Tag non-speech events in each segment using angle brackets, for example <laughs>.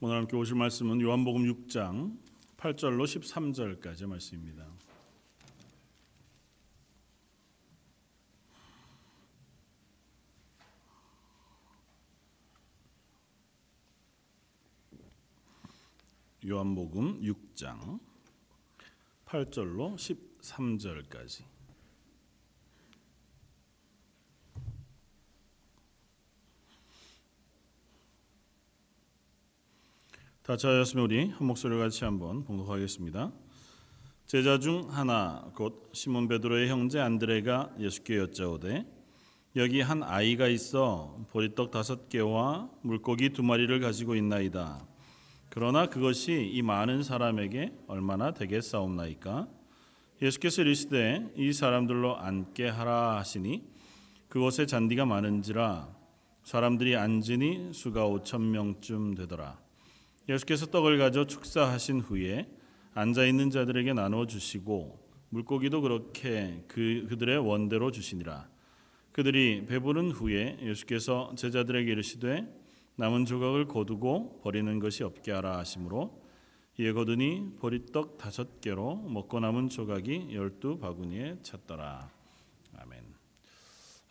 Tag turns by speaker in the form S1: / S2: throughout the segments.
S1: 오늘 함께 오실 말씀은 요한복음 6장 8절로 13절까지 말씀입니다. 요한복음 6장 8절로 13절까지 다 찾았으면 우리 한 목소리를 같이 한번 봉독하겠습니다. 제자 중 하나 곧 시몬 베드로의 형제 안드레가 예수께 여짜오되 여기 한 아이가 있어 보리떡 다섯 개와 물고기 두 마리를 가지고 있나이다. 그러나 그것이 이 많은 사람에게 얼마나 되겠사옵나이까? 예수께서 이르시되 이 사람들로 앉게 하라 하시니 그곳에 잔디가 많은지라 사람들이 앉으니 수가 오천 명쯤 되더라. 예수께서 떡을 가져 축사하신 후에 앉아 있는 자들에게 나누어 주시고 물고기도 그렇게 그 그들의 원대로 주시니라. 그들이 배부른 후에 예수께서 제자들에게 이르시되 남은 조각을 거두고 버리는 것이 없게 하라 하시므로 이에 거두니 보리떡 다섯 개로 먹고 남은 조각이 열두 바구니에 찼더라. 아멘.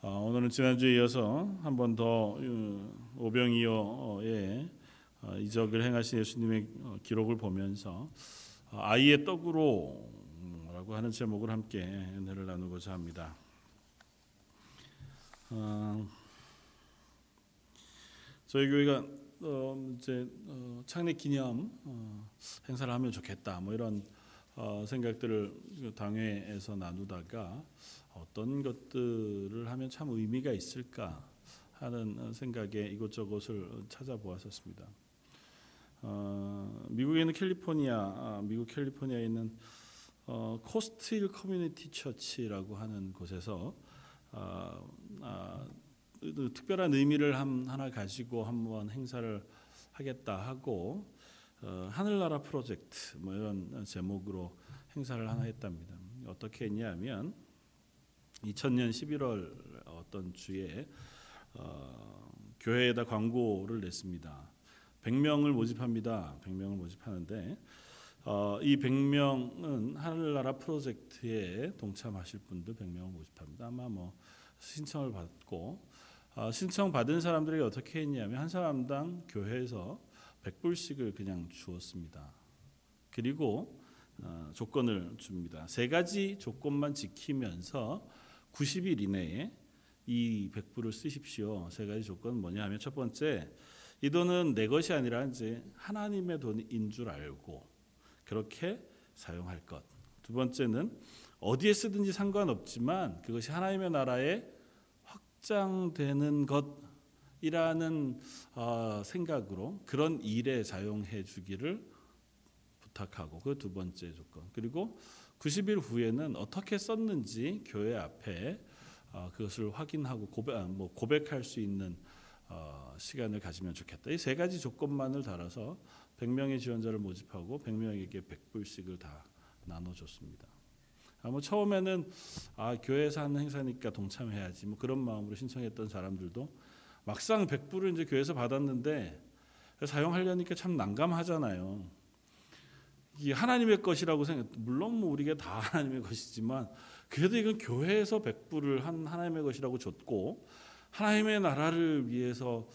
S1: 어, 오늘은 지난주에 이어서 한 번더 어, 오병이어의 어, 이적을 행하신 예수님의 어, 기록을 보면서 어, 아이의 떡으로라고 하는 제목을 함께 은혜를 나누고자 합니다. 저희 교회가 이제 창립 기념 행사를 하면 좋겠다 뭐 이런 생각들을 그 당회에서 나누다가 어떤 것들을 하면 참 의미가 있을까 하는 생각에 이곳저곳을 찾아보았었습니다. 어, 미국에 있는 캘리포니아, 아, 미국 캘리포니아에 있는 어, 코스트힐 커뮤니티 처치라고 하는 곳에서 아, 아, 특별한 의미를 한, 하나 가지고 한번 행사를 하겠다 하고 어, 하늘나라 프로젝트 뭐 이런 제목으로 행사를 하나 했답니다. 어떻게 했냐면 2000년 11월 어떤 주에 어, 교회에다 광고를 냈습니다. 100명을 모집합니다. 100명을 모집하는데 어, 이 100명은 하늘나라 프로젝트에 동참하실 분들 100명을 모집합니다. 아마 뭐 신청을 받고 어, 신청 받은 사람들이 어떻게 했냐면 한 사람당 교회에서 100불씩을 그냥 주었습니다. 그리고 어, 조건을 줍니다. 세 가지 조건만 지키면서 90일 이내에 이 100불을 쓰십시오. 세 가지 조건은 뭐냐 하면 첫 번째 이 돈은 내 것이 아니라 이제 하나님의 돈인 줄 알고 그렇게 사용할 것. 두 번째는 어디에 쓰든지 상관없지만 그것이 하나님의 나라에 확장되는 것이라는 어, 생각으로 그런 일에 사용해 주기를 부탁하고 그 두 번째 조건. 그리고 90일 후에는 어떻게 썼는지 교회 앞에 어, 그것을 확인하고 고백, 아, 뭐 고백할 수 있는 어, 시간을 가지면 좋겠다. 이 세 가지 조건만을 달아서 100명의 지원자를 모집하고 100명에게 100불씩을 다 나눠줬습니다. 아, 뭐 처음에는 아, 교회에서 하는 행사니까 동참해야지 뭐 그런 마음으로 신청했던 사람들도 막상 100불을 이제 교회에서 받았는데 사용하려니까 참 난감하잖아요. 이게 하나님의 것이라고 생각. 물론 뭐 우리가 다 <laughs> 하나님의 것이지만 그래도 이건 교회에서 100불을 한 하나님의 것이라고 줬고 하나님의 나라를 위해서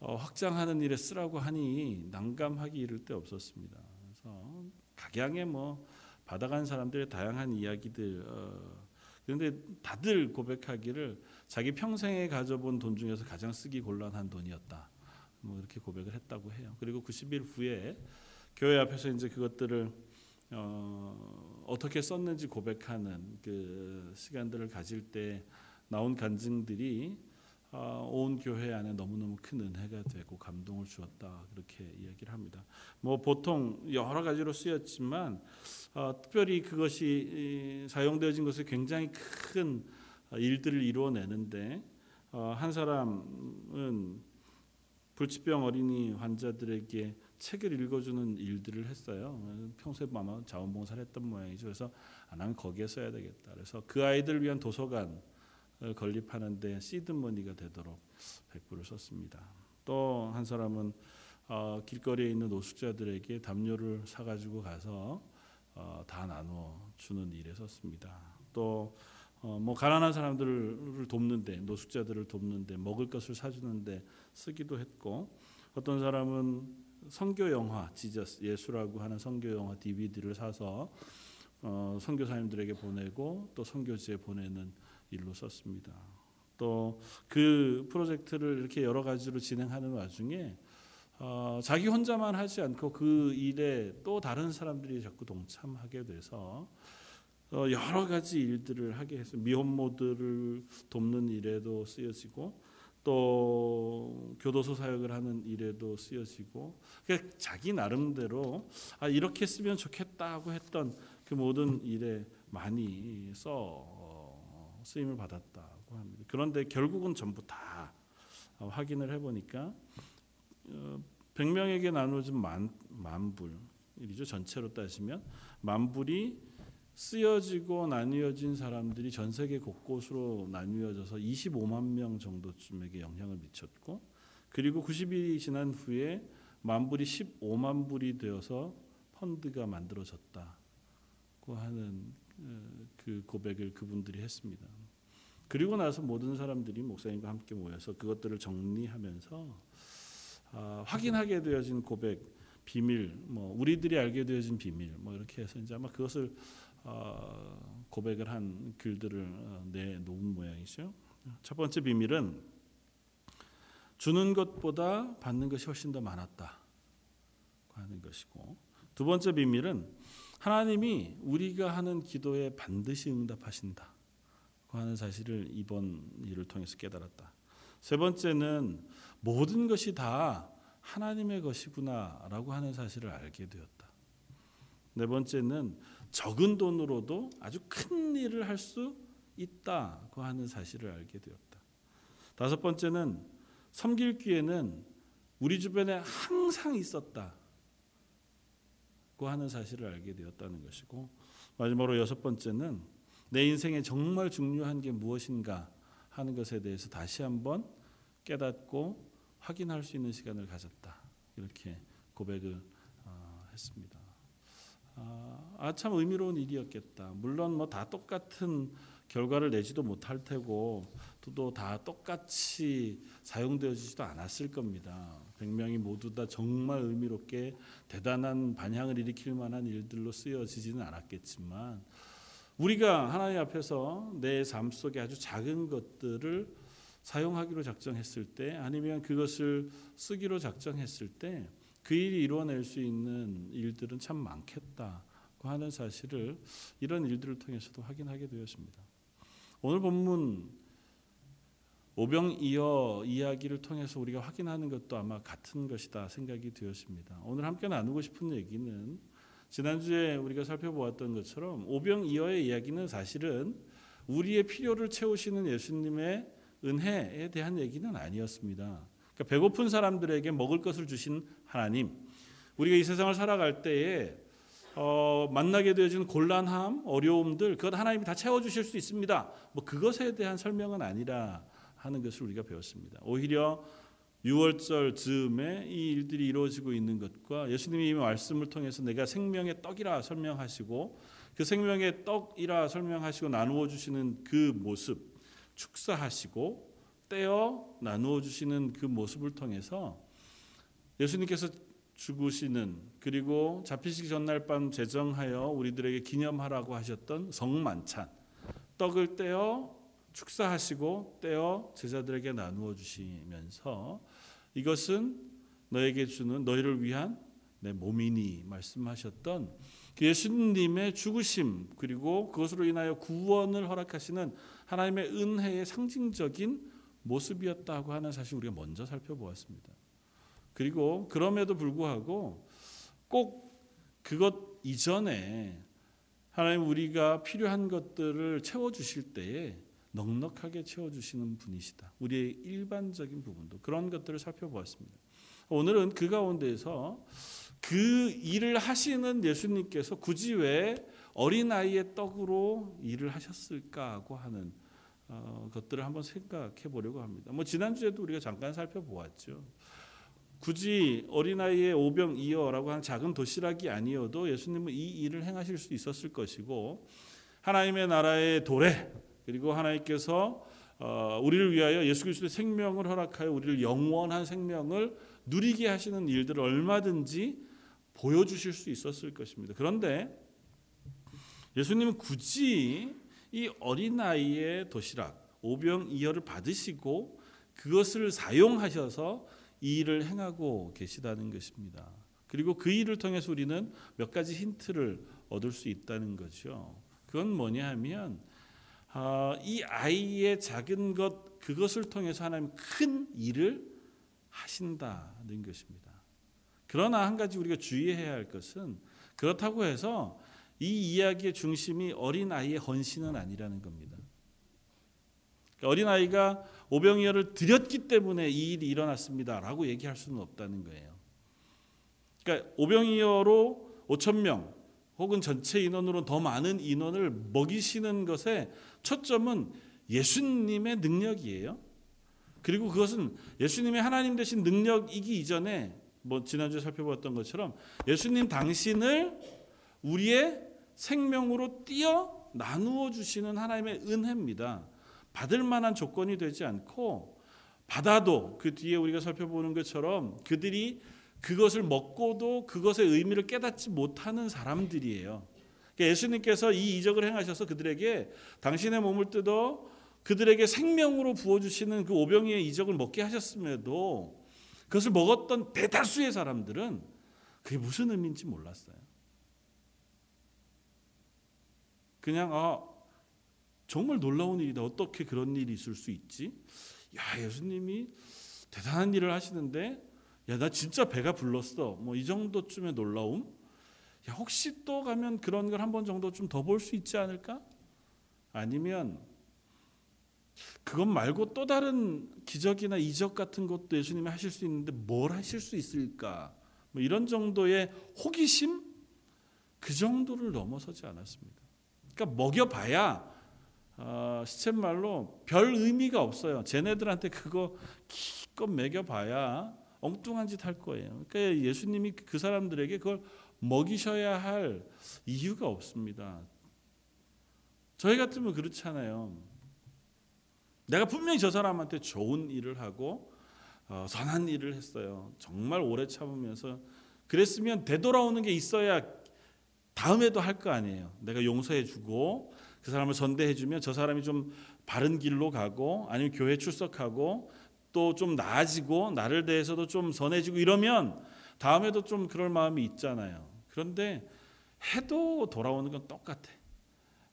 S1: 어, 확장하는 일에 쓰라고 하니 난감하기 이를 데 없었습니다. 그래서 각양의 뭐 받아간 사람들의 다양한 이야기들 어, 그런데 다들 고백하기를 자기 평생에 가져본 돈 중에서 가장 쓰기 곤란한 돈이었다. 뭐 이렇게 고백을 했다고 해요. 그리고 90일 후에 교회 앞에서 이제 그것들을 어, 어떻게 썼는지 고백하는 그 시간들을 가질 때 나온 간증들이 어, 온 교회 안에 너무너무 큰 은혜가 되고 감동을 주었다 그렇게 이야기를 합니다. 뭐 보통 여러 가지로 쓰였지만 어, 특별히 그것이 사용되어진 것에 굉장히 큰 일들을 이루어내는데 어, 한 사람은 불치병 어린이 환자들에게 책을 읽어주는 일들을 했어요. 평소에 아마 자원봉사를 했던 모양이죠. 그래서 아, 난 거기에 써야 되겠다. 그래서 그 아이들 위한 도서관 건립하는데 시드머니가 되도록 100불을 썼습니다. 또 한 사람은 어, 길거리에 있는 노숙자들에게 담요를 사가지고 가서 어, 다 나눠 주는 일에 섰습니다. 또 어, 뭐 가난한 사람들을 돕는데 노숙자들을 돕는데 먹을 것을 사주는데 쓰기도 했고 어떤 사람은 선교 영화 지저스 예수라고 하는 선교 영화 DVD를 사서 어, 선교사님들에게 보내고 또 선교지에 보내는 일로 썼습니다. 또 그 프로젝트를 이렇게 여러 가지로 진행하는 와중에 어, 자기 혼자만 하지 않고 그 일에 또 다른 사람들이 자꾸 동참하게 돼서 어, 여러 가지 일들을 하게 해서 미혼모들을 돕는 일에도 쓰여지고 또 교도소 사역을 하는 일에도 쓰여지고 그러니까 자기 나름대로 아, 이렇게 쓰면 좋겠다고 했던 그 모든 일에 많이 써 어, 쓰임을 받았다고 합니다. 그런데 결국은 전부 다 어, 확인을 해보니까 어, 100명에게 나눠진 만, 만불이죠. 전체로 따지면 만불이 쓰여지고 나뉘어진 사람들이 전 세계 곳곳으로 나뉘어져서 25만 명 정도쯤에게 영향을 미쳤고 그리고 90일이 지난 후에 만불이 15만 불이 되어서 펀드가 만들어졌다고 하는 그 고백을 그분들이 했습니다. 그리고 나서 모든 사람들이 목사님과 함께 모여서 그것들을 정리하면서 아, 확인하게 되어진 고백, 비밀, 뭐 우리들이 알게 되어진 비밀, 뭐 이렇게 해서 이제 아마 그것을 어, 고백을 한 글들을 어, 내놓은 모양이죠. 첫 번째 비밀은 주는 것보다 받는 것이 훨씬 더 많았다고 하는 것이고 두 번째 비밀은 하나님이 우리가 하는 기도에 반드시 응답하신다고 하는 사실을 이번 일을 통해서 깨달았다. 세 번째는 모든 것이 다 하나님의 것이구나라고 하는 사실을 알게 되었다. 네 번째는 적은 돈으로도 아주 큰 일을 할 수 있다고 하는 사실을 알게 되었다. 다섯 번째는 섬길 기회는 우리 주변에 항상 있었다고 하는 사실을 알게 되었다는 것이고 마지막으로 여섯 번째는 내 인생에 정말 중요한 게 무엇인가 하는 것에 대해서 다시 한번 깨닫고 확인할 수 있는 시간을 가졌다. 이렇게 고백을 어, 했습니다. 아, 참 의미로운 일이었겠다. 물론 뭐 다 똑같은 결과를 내지도 못할 테고 또 다 똑같이 사용되어지지도 않았을 겁니다. 100명이 모두 다 정말 의미롭게 대단한 반향을 일으킬 만한 일들로 쓰여지지는 않았겠지만 우리가 하나님 앞에서 내 삶 속에 아주 작은 것들을 사용하기로 작정했을 때 아니면 그것을 쓰기로 작정했을 때 그 일이 이루어낼 수 있는 일들은 참 많겠다고 하는 사실을 이런 일들을 통해서도 확인하게 되었습니다. 오늘 본문 오병이어 이야기를 통해서 우리가 확인하는 것도 아마 같은 것이다 생각이 되었습니다. 오늘 함께 나누고 싶은 얘기는 지난주에 우리가 살펴보았던 것처럼 오병이어의 이야기는 사실은 우리의 필요를 채우시는 예수님의 은혜에 대한 얘기는 아니었습니다. 그러니까 배고픈 사람들에게 먹을 것을 주신 하나님, 우리가 이 세상을 살아갈 때에 어, 만나게 되어진 곤란함, 어려움들, 그것 하나님이 다 채워주실 수 있습니다. 뭐 그것에 대한 설명은 아니라 하는 것을 우리가 배웠습니다. 오히려 6월절 즈음에 이 일들이 이루어지고 있는 것과 예수님이 이 말씀을 통해서 내가 생명의 떡이라 설명하시고 그 생명의 떡이라 설명하시고 나누어 주시는 그 모습 축사하시고 떼어 나누어 주시는 그 모습을 통해서 예수님께서 죽으시는 그리고 잡히시기 전날 밤 제정하여 우리들에게 기념하라고 하셨던 성만찬 떡을 떼어 축사하시고 떼어 제자들에게 나누어 주시면서 이것은 너에게 주는 너희를 위한 내 몸이니 말씀하셨던 그 예수님의 죽으심 그리고 그것으로 인하여 구원을 허락하시는 하나님의 은혜의 상징적인 모습이었다고 하는 사실 우리가 먼저 살펴보았습니다. 그리고 그럼에도 불구하고 꼭 그것 이전에 하나님 우리가 필요한 것들을 채워 주실 때에 넉넉하게 채워 주시는 분이시다. 우리의 일반적인 부분도 그런 것들을 살펴보았습니다. 오늘은 그 가운데서 그 일을 하시는 예수님께서 굳이 왜 어린아이의 떡으로 일을 하셨을까고 하는 어, 것들을 한번 생각해 보려고 합니다. 뭐 지난주에도 우리가 잠깐 살펴보았죠. 굳이 어린아이의 오병이어라고 하는 작은 도시락이 아니어도 예수님은 이 일을 행하실 수 있었을 것이고 하나님의 나라의 도래 그리고 하나님께서 어, 우리를 위하여 예수 그리스도의 생명을 허락하여 우리를 영원한 생명을 누리게 하시는 일들을 얼마든지 보여주실 수 있었을 것입니다. 그런데 예수님은 굳이 이 어린아이의 도시락 오병이어를 받으시고 그것을 사용하셔서 이 일을 행하고 계시다는 것입니다. 그리고 그 일을 통해서 우리는 몇 가지 힌트를 얻을 수 있다는 거죠. 그건 뭐냐 하면 아, 이 아이의 작은 것 그것을 통해서 하나님 큰 일을 하신다는 것입니다. 그러나 한 가지 우리가 주의해야 할 것은 그렇다고 해서 이 이야기의 중심이 어린 아이의 헌신은 아니라는 겁니다. 그러니까 어린 아이가 오병이어를 드렸기 때문에 이 일이 일어났습니다라고 얘기할 수는 없다는 거예요. 그러니까 오병이어로 5천 명 혹은 전체 인원으로 더 많은 인원을 먹이시는 것에 초점은 예수님의 능력이에요. 그리고 그것은 예수님의 하나님 되신 능력이기 이전에 뭐 지난주에 살펴봤던 것처럼 예수님 당신을 우리의 생명으로 띄어 나누어 주시는 하나님의 은혜입니다. 받을 만한 조건이 되지 않고 받아도 그 뒤에 우리가 살펴보는 것처럼 그들이 그것을 먹고도 그것의 의미를 깨닫지 못하는 사람들이에요. 그러니까 예수님께서 이 이적을 행하셔서 그들에게 당신의 몸을 뜯어 그들에게 생명으로 부어주시는 그 오병이의 이적을 먹게 하셨음에도 그것을 먹었던 대다수의 사람들은 그게 무슨 의미인지 몰랐어요. 그냥 아 정말 놀라운 일이다. 어떻게 그런 일이 있을 수 있지? 야 예수님이 대단한 일을 하시는데 야 나 진짜 배가 불렀어. 뭐 이 정도쯤의 놀라움? 야 혹시 또 가면 그런 걸 한 번 정도 좀 더 볼 수 있지 않을까? 아니면 그것 말고 또 다른 기적이나 이적 같은 것도 예수님이 하실 수 있는데 뭘 하실 수 있을까? 뭐 이런 정도의 호기심 그 정도를 넘어서지 않았습니다. 그러니까 먹여봐야 어, 시쳇말로 별 의미가 없어요. 쟤네들한테 그거 기껏 먹여봐야 엉뚱한 짓 할 거예요. 그러니까 예수님이 그 사람들에게 그걸 먹이셔야 할 이유가 없습니다. 저희 같으면 그렇잖아요. 내가 분명히 저 사람한테 좋은 일을 하고 어, 선한 일을 했어요. 정말 오래 참으면서 그랬으면 되돌아오는 게 있어야 다음에도 할 거 아니에요. 내가 용서해주고 그 사람을 선대해주면 저 사람이 좀 바른 길로 가고 아니면 교회 출석하고 또 좀 나아지고 나를 대해서도 좀 선해지고 이러면 다음에도 좀 그럴 마음이 있잖아요. 그런데 해도 돌아오는 건 똑같아.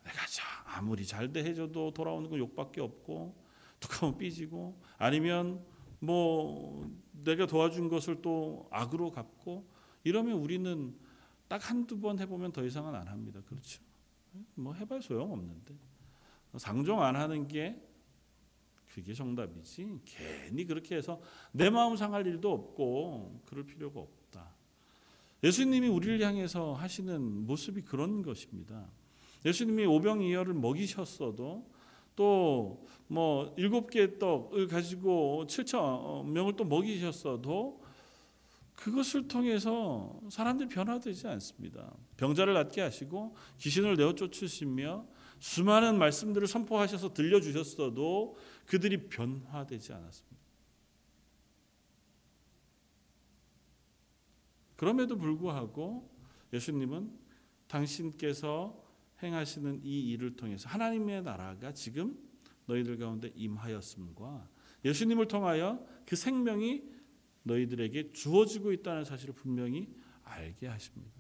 S1: 내가 아무리 잘 대해줘도 돌아오는 건 욕밖에 없고 툭하면 삐지고 아니면 뭐 내가 도와준 것을 또 악으로 갚고 이러면 우리는 딱 한두 번 해보면 더 이상은 안 합니다. 그렇죠? 뭐 해봐야 소용없는데 상종 안 하는 게 그게 정답이지 괜히 그렇게 해서 내 마음 상할 일도 없고 그럴 필요가 없다. 예수님이 우리를 향해서 하시는 모습이 그런 것입니다. 예수님이 오병이어를 먹이셨어도 또 뭐 일곱 개의 떡을 가지고 7천 명을 또 먹이셨어도 그것을 통해서 사람들이 변화되지 않습니다. 병자를 낫게 하시고 귀신을 내어 쫓으시며 수많은 말씀들을 선포하셔서 들려주셨어도 그들이 변화되지 않았습니다. 그럼에도 불구하고 예수님은 당신께서 행하시는 이 일을 통해서 하나님의 나라가 지금 너희들 가운데 임하였음과 예수님을 통하여 그 생명이 너희들에게 주어지고 있다는 사실을 분명히 알게 하십니다.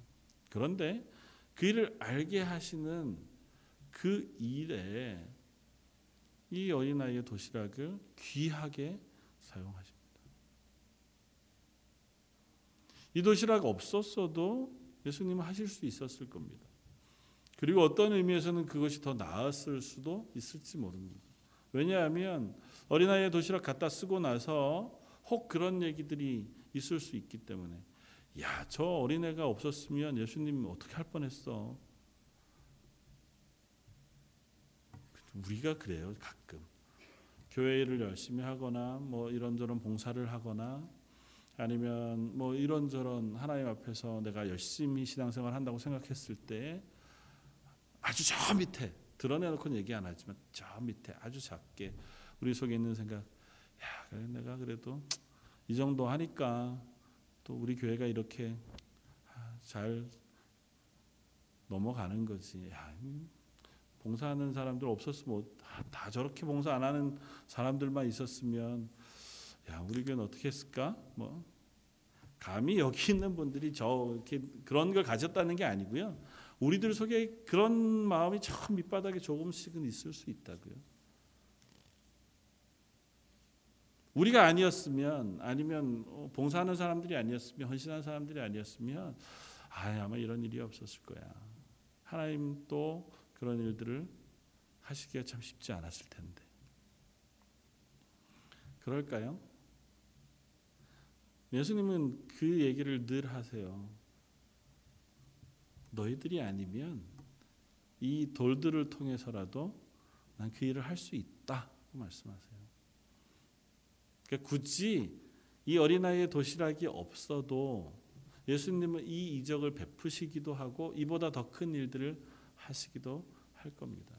S1: 그런데 그 일을 알게 하시는 그 일에 이 어린아이의 도시락을 귀하게 사용하십니다. 이 도시락 없었어도 예수님은 하실 수 있었을 겁니다. 그리고 어떤 의미에서는 그것이 더 나았을 수도 있을지 모릅니다. 왜냐하면 어린아이의 도시락 갖다 쓰고 나서 혹 그런 얘기들이 있을 수 있기 때문에 야, 저 어린애가 없었으면 예수님 어떻게 할 뻔했어. 우리가 그래요, 가끔. 교회를 열심히 하거나 뭐 이런저런 봉사를 하거나 아니면 뭐 이런저런 하나님 앞에서 내가 열심히 신앙생활 한다고 생각했을 때 아주 저 밑에 드러내놓고는 얘기 안 하지만 저 밑에 아주 작게 우리 속에 있는 생각 야 그래 내가 그래도 이 정도 하니까 또 우리 교회가 이렇게 잘 넘어가는 거지. 야, 봉사하는 사람들 없었으면 다 저렇게 봉사 안 하는 사람들만 있었으면 야 우리 교회는 어떻게 했을까? 뭐 감히 여기 <laughs> 있는 분들이 저렇게 그런 걸 가졌다는 게 아니고요. 우리들 속에 그런 마음이 저 밑바닥에 조금씩은 있을 수 있다고요. 우리가 아니었으면 아니면 어, 봉사하는 사람들이 아니었으면 헌신한 사람들이 아니었으면 아 아마 이런 일이 없었을 거야. 하나님 또 그런 일들을 하시기가 참 쉽지 않았을 텐데. 그럴까요? 예수님은 그 얘기를 늘 하세요. 너희들이 아니면 이 돌들을 통해서라도 난 그 일을 할 수 있다 말씀하세요. 그러니까 굳이 이 어린아이의 도시락이 없어도 예수님은 이 이적을 베푸시기도 하고 이보다 더 큰 일들을 하시기도 할 겁니다.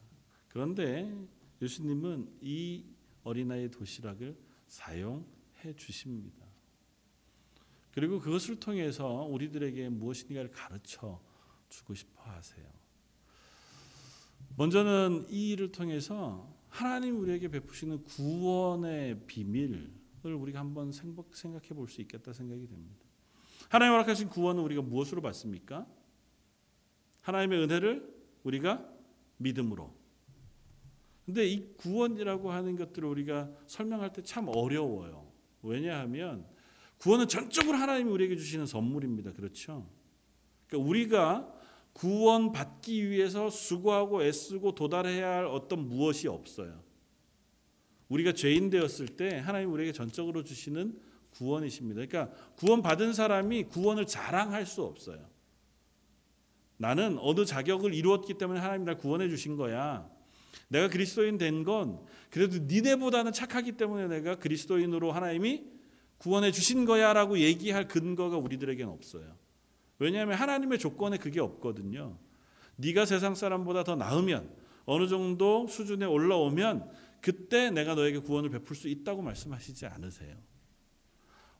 S1: 그런데 예수님은 이 어린아이의 도시락을 사용해 주십니다. 그리고 그것을 통해서 우리들에게 무엇인가를 가르쳐 주고 싶어 하세요. 먼저는 이 일을 통해서 하나님 우리에게 베푸시는 구원의 비밀을 우리가 한번 생각해 볼 수 있겠다 생각이 됩니다. 하나님 허락하신 구원은 우리가 무엇으로 받습니까? 하나님의 은혜를 우리가 믿음으로. 근데 이 구원이라고 하는 것들을 우리가 설명할 때 참 어려워요. 왜냐하면 구원은 전적으로 하나님이 우리에게 주시는 선물입니다. 그렇죠? 그러니까 우리가 구원 받기 위해서 수고하고 애쓰고 도달해야 할 어떤 무엇이 없어요. 우리가 죄인 되었을 때 하나님 우리에게 전적으로 주시는 구원이십니다. 그러니까 구원 받은 사람이 구원을 자랑할 수 없어요. 나는 어느 자격을 이루었기 때문에 하나님 날 구원해 주신 거야. 내가 그리스도인 된 건 그래도 니네보다는 착하기 때문에 내가 그리스도인으로 하나님이 구원해 주신 거야라고 얘기할 근거가 우리들에게는 없어요. 왜냐하면 하나님의 조건에 그게 없거든요. 네가 세상 사람보다 더 나으면 어느 정도 수준에 올라오면 그때 내가 너에게 구원을 베풀 수 있다고 말씀하시지 않으세요.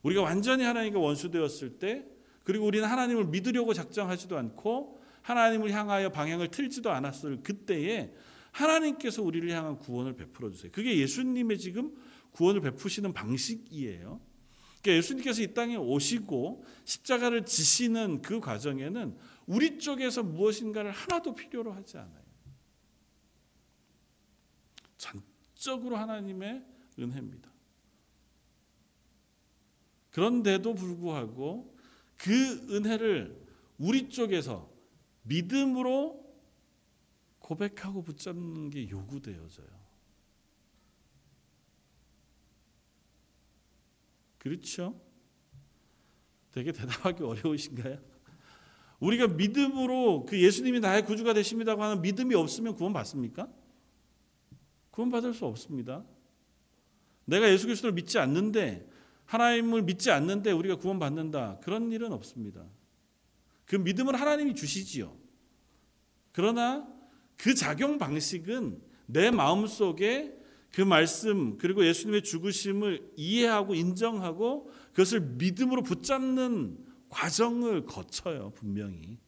S1: 우리가 완전히 하나님과 원수되었을 때 그리고 우리는 하나님을 믿으려고 작정하지도 않고 하나님을 향하여 방향을 틀지도 않았을 그때에 하나님께서 우리를 향한 구원을 베풀어 주세요. 그게 예수님의 지금 구원을 베푸시는 방식이에요. 그러니까 예수님께서 이 땅에 오시고 십자가를 지시는 그 과정에는 우리 쪽에서 무엇인가를 하나도 필요로 하지 않아요. 전적으로 하나님의 은혜입니다. 그런데도 불구하고 그 은혜를 우리 쪽에서 믿음으로 고백하고 붙잡는 게 요구되어져요. 그렇죠? 되게 대답하기 어려우신가요? 우리가 믿음으로 그 예수님이 나의 구주가 되십니다고 하는 믿음이 없으면 구원 받습니까? 구원 받을 수 없습니다. 내가 예수 그리스도를 믿지 않는데 하나님을 믿지 않는데 우리가 구원 받는다. 그런 일은 없습니다. 그 믿음을 하나님이 주시지요. 그러나 그 작용 방식은 내 마음 속에 그 말씀 그리고 예수님의 죽으심을 이해하고 인정하고 그것을 믿음으로 붙잡는 과정을 거쳐요, 분명히.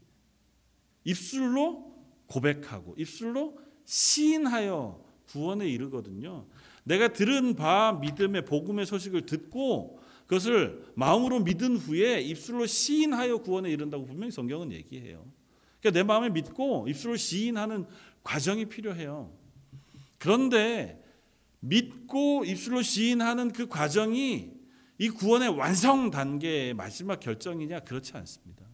S1: 입술로 고백하고 입술로 시인하여 구원에 이르거든요. 내가 들은 바 믿음의 복음의 소식을 듣고 그것을 마음으로 믿은 후에 입술로 시인하여 구원에 이른다고 분명히 성경은 얘기해요. 그러니까 내 마음에 믿고 입술로 시인하는 과정이 필요해요. 그런데 믿고 입술로 시인하는 그 과정이 이 구원의 완성 단계의 마지막 결정이냐 그렇지 않습니다.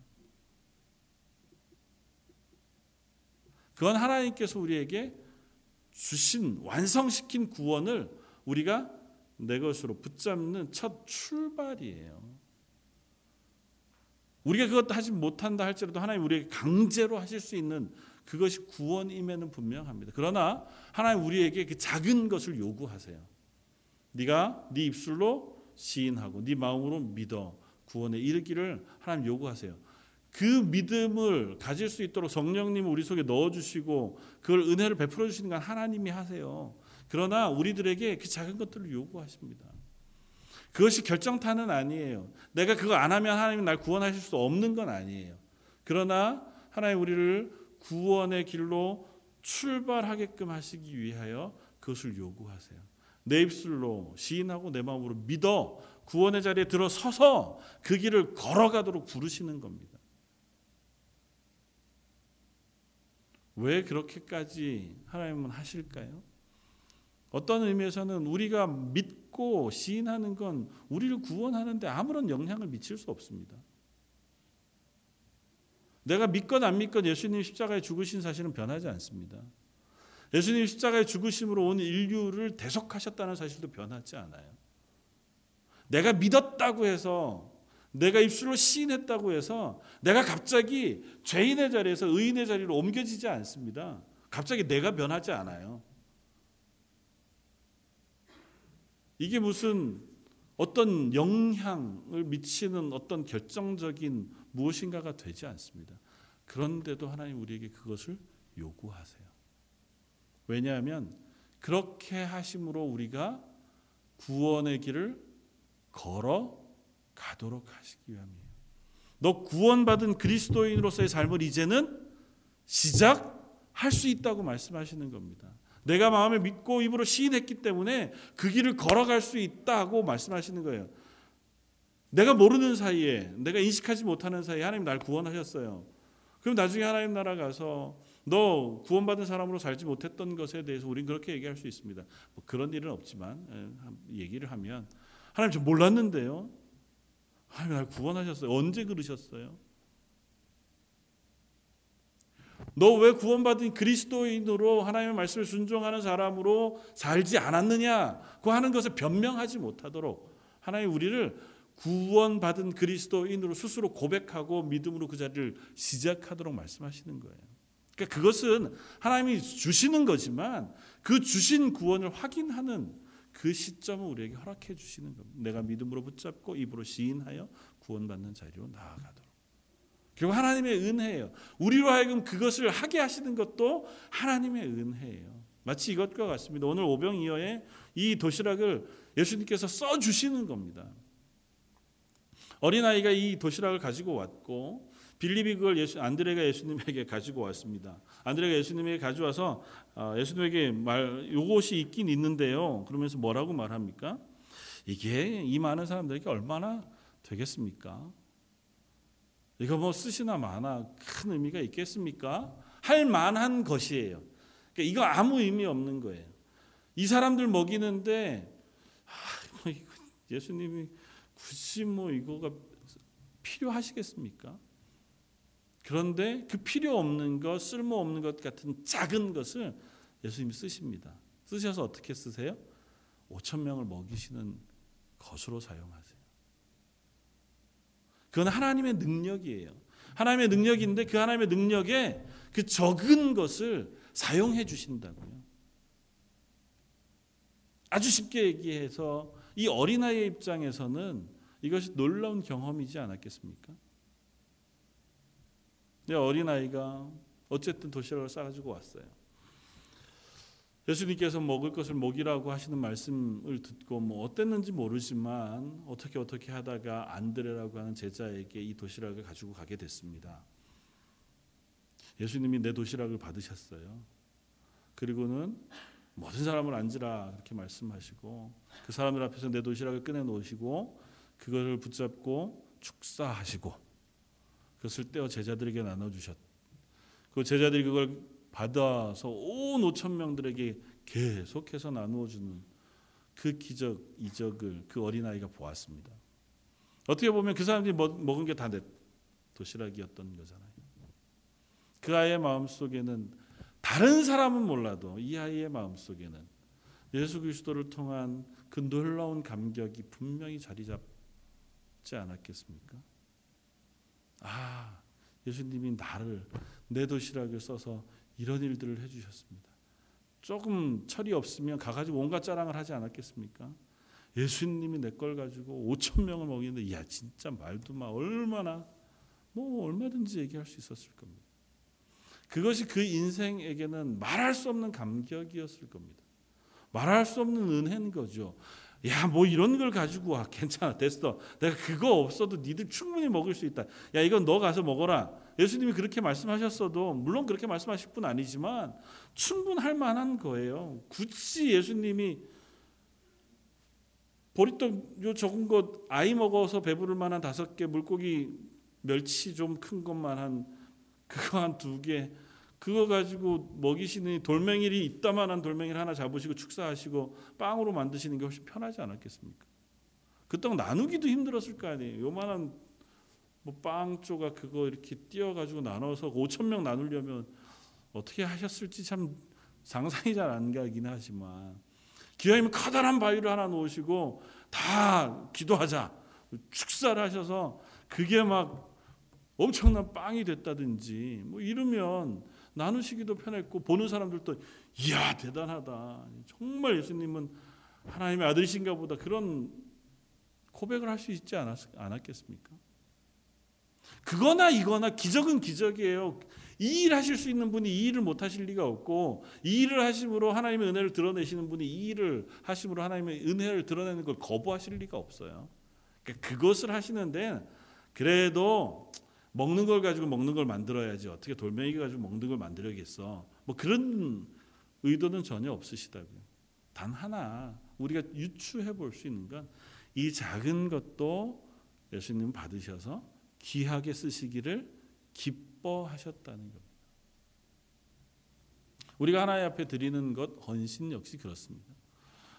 S1: 그건 하나님께서 우리에게 주신 완성시킨 구원을 우리가 내 것으로 붙잡는 첫 출발이에요. 우리가 그것도 하지 못한다 할지라도 하나님 우리에게 강제로 하실 수 있는 그것이 구원임에는 분명합니다. 그러나 하나님 우리에게 그 작은 것을 요구하세요. 네가 네 입술로 시인하고 네 마음으로 믿어 구원에 이르기를 하나님 요구하세요. 그 믿음을 가질 수 있도록 성령님 우리 속에 넣어 주시고 그걸 은혜를 베풀어 주시는 건 하나님이 하세요. 그러나 우리들에게 그 작은 것들을 요구하십니다. 그것이 결정타는 아니에요. 내가 그거 안 하면 하나님이 날 구원하실 수 없는 건 아니에요. 그러나 하나님 우리를 구원의 길로 출발하게끔 하시기 위하여 그것을 요구하세요. 내 입술로 시인하고 내 마음으로 믿어 구원의 자리에 들어서서 그 길을 걸어가도록 부르시는 겁니다. 왜 그렇게까지 하나님은 하실까요? 어떤 의미에서는 우리가 믿고 시인하는 건 우리를 구원하는데 아무런 영향을 미칠 수 없습니다. 내가 믿건 안 믿건 예수님 십자가에 죽으신 사실은 변하지 않습니다. 예수님 십자가에 죽으심으로 온 인류를 대속하셨다는 사실도 변하지 않아요. 내가 믿었다고 해서 내가 입술로 시인했다고 해서 내가 갑자기 죄인의 자리에서 의인의 자리로 옮겨지지 않습니다. 갑자기 내가 변하지 않아요. 이게 무슨 어떤 영향을 미치는 어떤 결정적인 무엇인가가 되지 않습니다. 그런데도 하나님 우리에게 그것을 요구하세요. 왜냐하면 그렇게 하심으로 우리가 구원의 길을 걸어 가도록 하시기 위함이에요. 너 구원받은 그리스도인으로서의 삶을 이제는 시작할 수 있다고 말씀하시는 겁니다. 내가 마음에 믿고 입으로 시인했기 때문에 그 길을 걸어갈 수 있다고 말씀하시는 거예요. 내가 모르는 사이에, 내가 인식하지 못하는 사이에 하나님 날 구원하셨어요. 그럼 나중에 하나님 나라 가서 너 구원받은 사람으로 살지 못했던 것에 대해서 우리는 그렇게 얘기할 수 있습니다. 뭐 그런 일은 없지만 예, 얘기를 하면 하나님 저 몰랐는데요. 하나님 날 구원하셨어요. 언제 그러셨어요? 너 왜 구원받은 그리스도인으로 하나님의 말씀을 순종하는 사람으로 살지 않았느냐? 그 하는 것을 변명하지 못하도록 하나님 우리를 구원받은 그리스도인으로 스스로 고백하고 믿음으로 그 자리를 시작하도록 말씀하시는 거예요. 그러니까 그것은 하나님이 주시는 거지만 그 주신 구원을 확인하는 그 시점을 우리에게 허락해 주시는 겁니다. 내가 믿음으로 붙잡고 입으로 시인하여 구원받는 자리로 나아가도록. 결국 하나님의 은혜예요. 우리로 하여금 그것을 하게 하시는 것도 하나님의 은혜예요. 마치 이것과 같습니다. 오늘 오병이어의 이 도시락을 예수님께서 써 주시는 겁니다. 어린아이가 이 도시락을 가지고 왔고 빌립이 그걸 예수, 안드레가 예수님에게 가지고 왔습니다. 안드레가 예수님에게 가져와서 어, 예수님에게 말 요것이 있긴 있는데요. 그러면서 뭐라고 말합니까? 이게 이 많은 사람들에게 얼마나 되겠습니까? 이거 뭐 쓰시나 마나 큰 의미가 있겠습니까? 할 만한 것이에요. 그러니까 이거 아무 의미 없는 거예요. 이 사람들 먹이는데 아, 뭐 예수님이 굳이 뭐 이거가 필요하시겠습니까? 그런데 그 필요 없는 것, 쓸모 없는 것 같은 작은 것을 예수님이 쓰십니다. 쓰셔서 어떻게 쓰세요? 5천 명을 먹이시는 것으로 사용하세요. 그건 하나님의 능력이에요. 하나님의 능력인데 그 하나님의 능력에 그 적은 것을 사용해 주신다고요. 아주 쉽게 얘기해서 이 어린아이의 입장에서는 이것이 놀라운 경험이지 않았겠습니까? 어린아이가 어쨌든 도시락을 싸가지고 왔어요. 예수님께서 먹을 것을 먹이라고 하시는 말씀을 듣고 뭐 어땠는지 모르지만 어떻게 어떻게 하다가 안드레라고 하는 제자에게 이 도시락을 가지고 가게 됐습니다. 예수님이 내 도시락을 받으셨어요. 그리고는 모든 사람을 앉으라 그렇게 말씀하시고 그 사람들 앞에서 내 도시락을 꺼내 놓으시고 그것을 붙잡고 축사하시고 그것을 떼어 제자들에게 나눠 주셨. 그 제자들이 그걸 받아서 온 5천 명들에게 계속해서 나누어 주는 그 기적 이적을 그 어린아이가 보았습니다. 어떻게 보면 그 사람들이 먹은 게다내 도시락이었던 거잖아요. 그 아이의 마음속에는 다른 사람은 몰라도 이 아이의 마음속에는 예수 그리스도를 통한 그 놀라운 감격이 분명히 자리 잡지 않았겠습니까? 아, 예수님이 나를 내 도시락을 써서 이런 일들을 해주셨습니다. 조금 철이 없으면 가가지고 온갖 자랑을 하지 않았겠습니까? 예수님이 내 걸 가지고 5천 명을 먹이는데 야 진짜 말도 마 얼마나 뭐 얼마든지 얘기할 수 있었을 겁니다. 그것이 그 인생에게는 말할 수 없는 감격이었을 겁니다. 말할 수 없는 은혜인 거죠. 야, 뭐 이런 걸 가지고 와. 괜찮아. 됐어. 내가 그거 없어도 니들 충분히 먹을 수 있다. 야, 이건 너 가서 먹어라. 예수님이 그렇게 말씀하셨어도 물론 그렇게 말씀하실 분 아니지만 충분할 만한 거예요. 굳이 예수님이 보리떡 요 적은 것 아이 먹어서 배부를 만한 다섯 개 물고기 멸치 좀 큰 것만 한 그거 한 두 개 그거 가지고 먹이시는 돌멩이리 있다만한 돌멩이를 하나 잡으시고 축사하시고 빵으로 만드시는 게 훨씬 편하지 않았겠습니까? 그 떡 나누기도 힘들었을 거 아니에요. 요만한 뭐 빵 조각 그거 이렇게 띄어 가지고 나눠서 5천 명 나누려면 어떻게 하셨을지 참 상상이 잘 안 가긴 하지만 기왕이면 커다란 바위를 하나 놓으시고 다 기도하자 축사를 하셔서 그게 막 엄청난 빵이 됐다든지 뭐 이러면 나누시기도 편했고 보는 사람들도 이야 대단하다 정말 예수님은 하나님의 아들이신가 보다 그런 고백을 할 수 있지 않았, 않았겠습니까? 그거나 이거나 기적은 기적이에요. 이 일 하실 수 있는 분이 이 일을 못 하실 리가 없고 이 일을 하심으로 하나님의 은혜를 드러내시는 분이 이 일을 하심으로 하나님의 은혜를 드러내는 걸 거부하실 리가 없어요. 그러니까 그것을 하시는데 그래도 먹는 걸 가지고 먹는 걸 만들어야지 어떻게 돌멩이 가지고 먹는 걸 만들어야겠어. 뭐 그런 의도는 전혀 없으시다고요. 단 하나 우리가 유추해 볼 수 있는 건 이 작은 것도 예수님 받으셔서 귀하게 쓰시기를 기뻐하셨다는 겁니다. 우리가 하나님 앞에 드리는 것 헌신 역시 그렇습니다.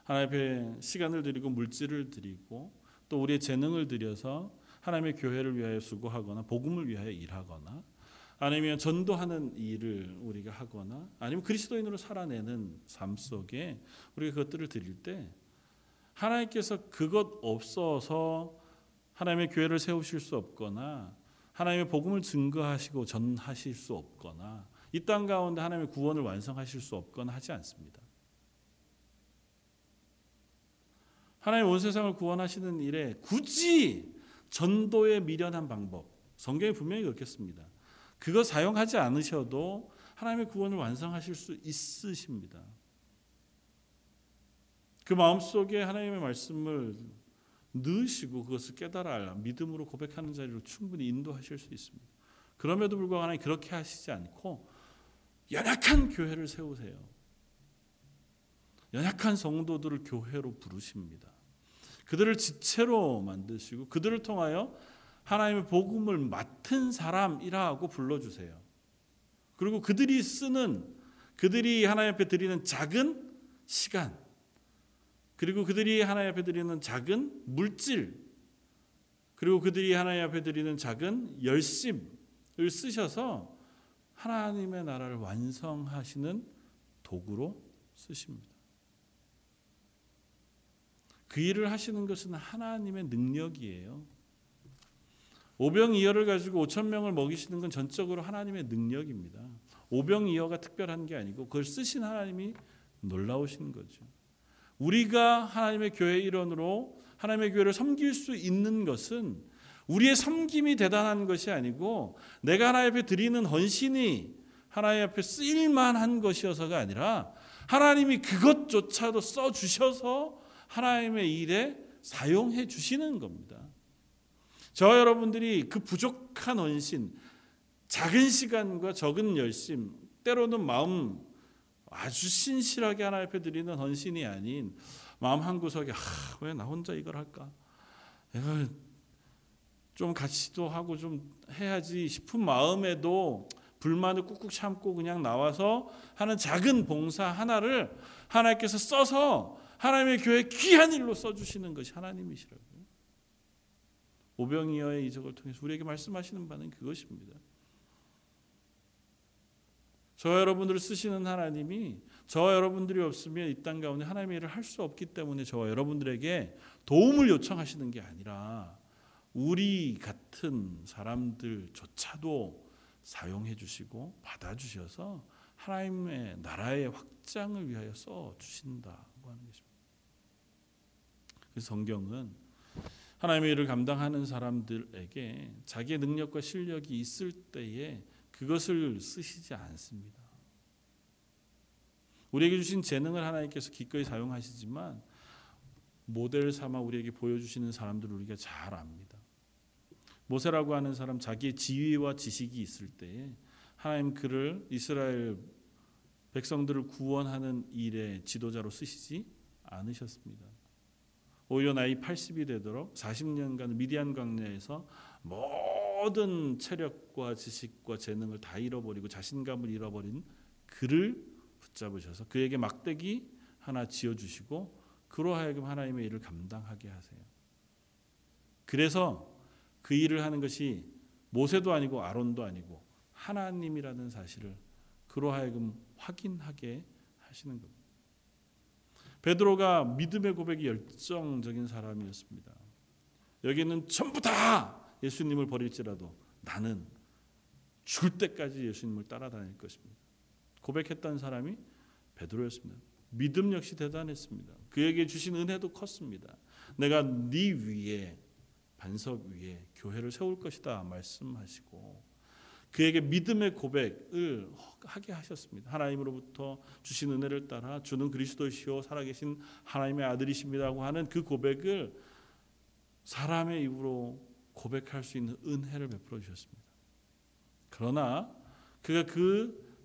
S1: 하나님 앞에 시간을 드리고 물질을 드리고 또 우리의 재능을 들여서 하나님의 교회를 위하여 수고하거나 복음을 위하여 일하거나 아니면 전도하는 일을 우리가 하거나 아니면 그리스도인으로 살아내는 삶 속에 우리가 그것들을 드릴 때 하나님께서 그것 없어서 하나님의 교회를 세우실 수 없거나 하나님의 복음을 증거하시고 전하실 수 없거나 이 땅 가운데 하나님의 구원을 완성하실 수 없거나 하지 않습니다. 하나님 온 세상을 구원하시는 일에 굳이 전도에 미련한 방법 성경에 분명히 그렇겠습니다. 그거 사용하지 않으셔도 하나님의 구원을 완성하실 수 있으십니다. 그 마음속에 하나님의 말씀을 넣으시고 그것을 깨달아 믿음으로 고백하는 자리로 충분히 인도하실 수 있습니다. 그럼에도 불구하고 하나님 그렇게 하시지 않고 연약한 교회를 세우세요. 연약한 성도들을 교회로 부르십니다. 그들을 지체로 만드시고 그들을 통하여 하나님의 복음을 맡은 사람이라고 불러주세요. 그리고 그들이 쓰는 그들이 하나님 앞에 드리는 작은 시간 그리고 그들이 하나님 앞에 드리는 작은 물질 그리고 그들이 하나님 앞에 드리는 작은 열심을 쓰셔서 하나님의 나라를 완성하시는 도구로 쓰십니다. 그 일을 하시는 것은 하나님의 능력이에요. 오병이어를 가지고 5천 명을 먹이시는 건 전적으로 하나님의 능력입니다. 오병이어가 특별한 게 아니고 그걸 쓰신 하나님이 놀라우신 거죠. 우리가 하나님의 교회 일원으로 하나님의 교회를 섬길 수 있는 것은 우리의 섬김이 대단한 것이 아니고 내가 하나님 앞에 드리는 헌신이 하나님 앞에 쓰일 만한 것이어서가 아니라 하나님이 그것조차도 써 주셔서 하나님의 일에 사용해 주시는 겁니다. 저 여러분들이 그 부족한 헌신, 작은 시간과 적은 열심, 때로는 마음 아주 신실하게 하나님 앞에 드리는 헌신이 아닌 마음 한 구석에 아, 왜 나 혼자 이걸 할까? 좀 같이도 하고 좀 해야지 싶은 마음에도 불만을 꾹꾹 참고 그냥 나와서 하는 작은 봉사 하나를 하나님께서 써서 하나님의 교회 귀한 일로 써주시는 것이 하나님이시라고요. 오병이어의 이적을 통해서 우리에게 말씀하시는 바는 그것입니다. 저 여러분들을 쓰시는 하나님이 저 여러분들이 없으면 이 땅 가운데 하나님의 일을 할 수 없기 때문에 저 여러분들에게 도움을 요청하시는 게 아니라 우리 같은 사람들조차도 사용해 주시고 받아 주셔서 하나님의 나라의 확장을 위하여 써 주신다고 하는 것입니다. 그래서 성경은 하나님의 일을 감당하는 사람들에게 자기의 능력과 실력이 있을 때에 그것을 쓰시지 않습니다. 우리에게 주신 재능을 하나님께서 기꺼이 사용하시지만 모델 삼아 우리에게 보여주시는 사람들을 우리가 잘 압니다. 모세라고 하는 사람 자기의 지위와 지식이 있을 때에 하나님 그를 이스라엘 백성들을 구원하는 일의 지도자로 쓰시지 않으셨습니다. 오히려 나이 80이 되도록 40년간 미디안 광야에서 모든 체력과 지식과 재능을 다 잃어버리고 자신감을 잃어버린 그를 붙잡으셔서 그에게 막대기 하나 지어 주시고 그로 하여금 하나님의 일을 감당하게 하세요. 그래서 그 일을 하는 것이 모세도 아니고 아론도 아니고 하나님이라는 사실을 그로 하여금 확인하게 하시는 겁니다. 베드로가 믿음의 고백이 열정적인 사람이었습니다. 여기는 전부 다 예수님을 버릴지라도 나는 죽을 때까지 예수님을 따라다닐 것입니다. 고백했던 사람이 베드로였습니다. 믿음 역시 대단했습니다. 그에게 주신 은혜도 컸습니다. 내가 네 위에 반석 위에 교회를 세울 것이다 말씀하시고 그에게 믿음의 고백을 하게 하셨습니다. 하나님으로부터 주신 은혜를 따라 주는 그리스도시요 살아계신 하나님의 아들이십니다고 하는 그 고백을 사람의 입으로 고백할 수 있는 은혜를 베풀어 주셨습니다. 그러나 그가 그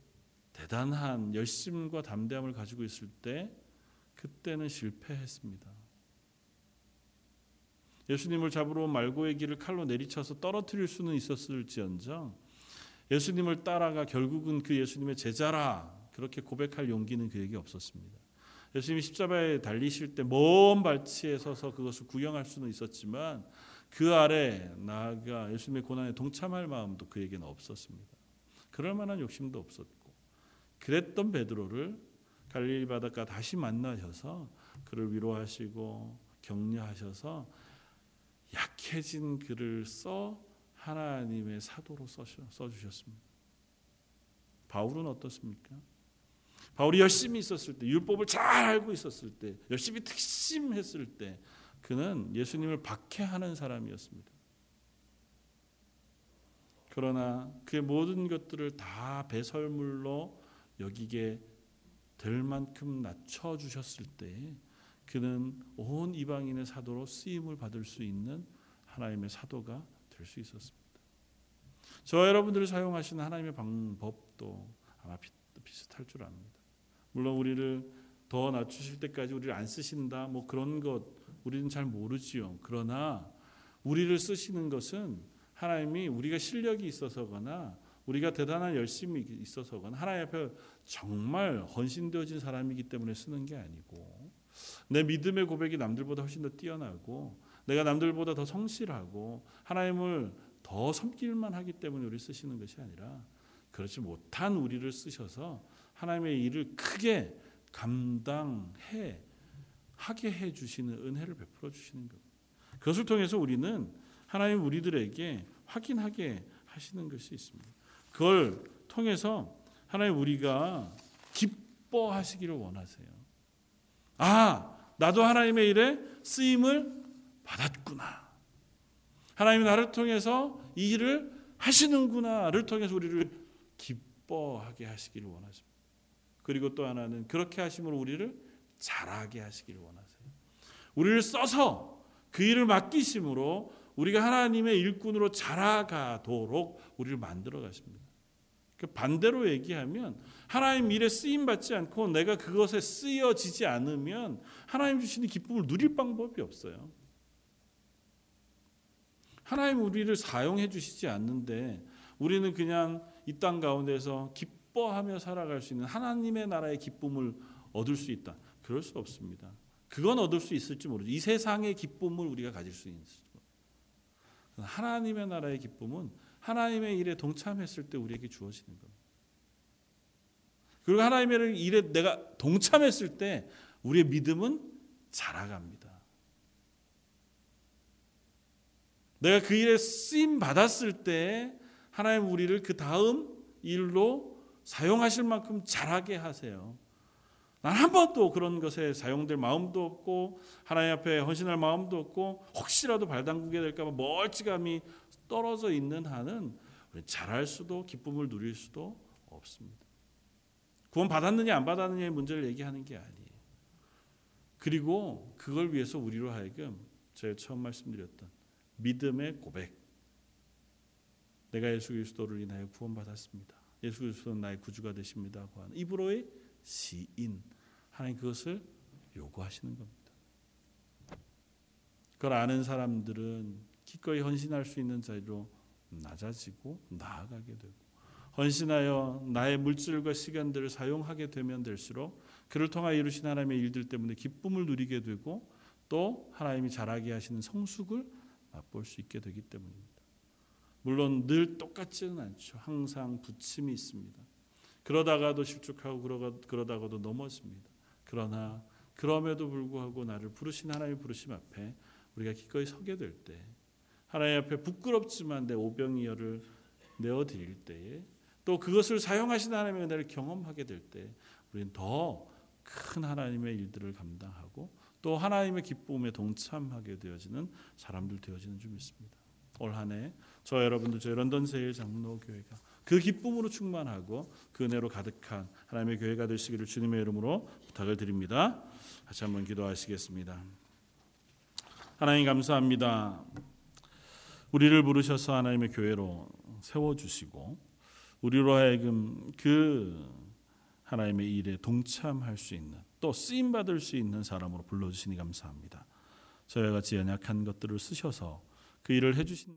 S1: 대단한 열심과 담대함을 가지고 있을 때 그때는 실패했습니다. 예수님을 잡으러 말고의 길을 칼로 내리쳐서 떨어뜨릴 수는 있었을지언정 예수님을 따라가 결국은 그 예수님의 제자라 그렇게 고백할 용기는 그에게 없었습니다. 예수님이 십자가에 달리실 때 먼 발치에 서서 그것을 구경할 수는 있었지만 그 아래 나아가 예수님의 고난에 동참할 마음도 그에게는 없었습니다. 그럴 만한 욕심도 없었고 그랬던 베드로를 갈릴리 바닷가 다시 만나셔서 그를 위로하시고 격려하셔서 약해진 그를 써 하나님의 사도로 써주셨습니다. 바울은 어떻습니까? 바울이 열심히 있었을 때, 율법을 잘 알고 있었을 때, 열심히 특심했을 때, 그는 예수님을 박해하는 사람이었습니다. 그러나 그의 모든 것들을 다 배설물로 여기게 될 만큼 낮춰 주셨을 때 그는 온 이방인의 사도로 쓰임을 받을 수 있는 하나님의 사도가 될수 있었습니다. 저 여러분들이 사용하시는 하나님의 방법도 아마 비슷할 줄 압니다. 물론 우리를 더 낮추실 때까지 우리를 안 쓰신다 뭐 그런 것 우리는 잘 모르지요. 그러나 우리를 쓰시는 것은 하나님이 우리가 실력이 있어서거나 우리가 대단한 열심이 있어서거나 하나님 앞에 정말 헌신되어진 사람이기 때문에 쓰는 게 아니고 내 믿음의 고백이 남들보다 훨씬 더 뛰어나고 내가 남들보다 더 성실하고 하나님을 더 섬길만 하기 때문에 우리 쓰시는 것이 아니라 그렇지 못한 우리를 쓰셔서 하나님의 일을 크게 감당해 하게 해 주시는 은혜를 베풀어 주시는 것. 그것을 통해서 우리는 하나님 우리들에게 확인하게 하시는 것이 있습니다. 그걸 통해서 하나님 우리가 기뻐하시기를 원하세요. 아, 나도 하나님의 일에 쓰임을 받았구나. 하나님이 나를 통해서 이 일을 하시는구나를 통해서 우리를 기뻐하게 하시기를 원하십니다. 그리고 또 하나는 그렇게 하심으로 우리를 잘하게 하시기를 원하세요. 우리를 써서 그 일을 맡기심으로 우리가 하나님의 일꾼으로 자라가도록 우리를 만들어 가십니다. 그 반대로 얘기하면 하나님 일에 쓰임 받지 않고 내가 그것에 쓰여지지 않으면 하나님 주시는 기쁨을 누릴 방법이 없어요. 하나님 우리를 사용해 주시지 않는데 우리는 그냥 이 땅 가운데서 기뻐하며 살아갈 수 있는 하나님의 나라의 기쁨을 얻을 수 있다. 그럴 수 없습니다. 그건 얻을 수 있을지 모르죠. 이 세상의 기쁨을 우리가 가질 수 있는 하나님의 나라의 기쁨은 하나님의 일에 동참했을 때 우리에게 주어지는 겁니다. 그리고 하나님의 일에 내가 동참했을 때 우리의 믿음은 자라갑니다. 내가 그 일에 쓰임 받았을 때 하나님 우리를 그 다음 일로 사용하실 만큼 잘하게 하세요. 난 한 번도 그런 것에 사용될 마음도 없고 하나님 앞에 헌신할 마음도 없고 혹시라도 발 담그게 될까 봐 멀찌감이 떨어져 있는 한은 잘할 수도 기쁨을 누릴 수도 없습니다. 구원 받았느냐 안 받았느냐의 문제를 얘기하는 게 아니에요. 그리고 그걸 위해서 우리로 하여금 제가 처음 말씀드렸던 믿음의 고백. 내가 예수 그리스도를 인하여 구원받았습니다. 예수 그리스도는 나의 구주가 되십니다고 하는 입으로의 시인 하나님 그것을 요구하시는 겁니다. 그걸 아는 사람들은 기꺼이 헌신할 수 있는 자리로 낮아지고 나아가게 되고 헌신하여 나의 물질과 시간들을 사용하게 되면 될수록 그를 통하여 이루신 하나님의 일들 때문에 기쁨을 누리게 되고 또 하나님이 잘하게 하시는 성숙을 맛볼 수 있게 되기 때문입니다. 물론 늘 똑같지는 않죠. 항상 부침이 있습니다. 그러다가도 실족하고 그러다가도 넘어집니다. 그러나 그럼에도 불구하고 나를 부르신 하나님의 부르심 앞에 우리가 기꺼이 서게 될 때 하나님 앞에 부끄럽지만 내 오병이어를 내어 드릴 때에 또 그것을 사용하신 하나님의 은혜를 경험하게 될 때 우리는 더 큰 하나님의 일들을 감당하고 또 하나님의 기쁨에 동참하게 되어지는 사람들 되어지는 줄 믿습니다. 올 한해 저 여러분들 저희 런던 세일 장로 교회가 그 기쁨으로 충만하고 그 은혜로 가득한 하나님의 교회가 되시기를 주님의 이름으로 부탁을 드립니다. 같이 한번 기도하시겠습니다. 하나님 감사합니다. 우리를 부르셔서 하나님의 교회로 세워 주시고 우리로 하여금 그 하나님의 일에 동참할 수 있는 또 쓰임 받을 수 있는 사람으로 불러 주시니 감사합니다. 저희와 같이 연약한 것들을 쓰셔서 그 일을 해 주신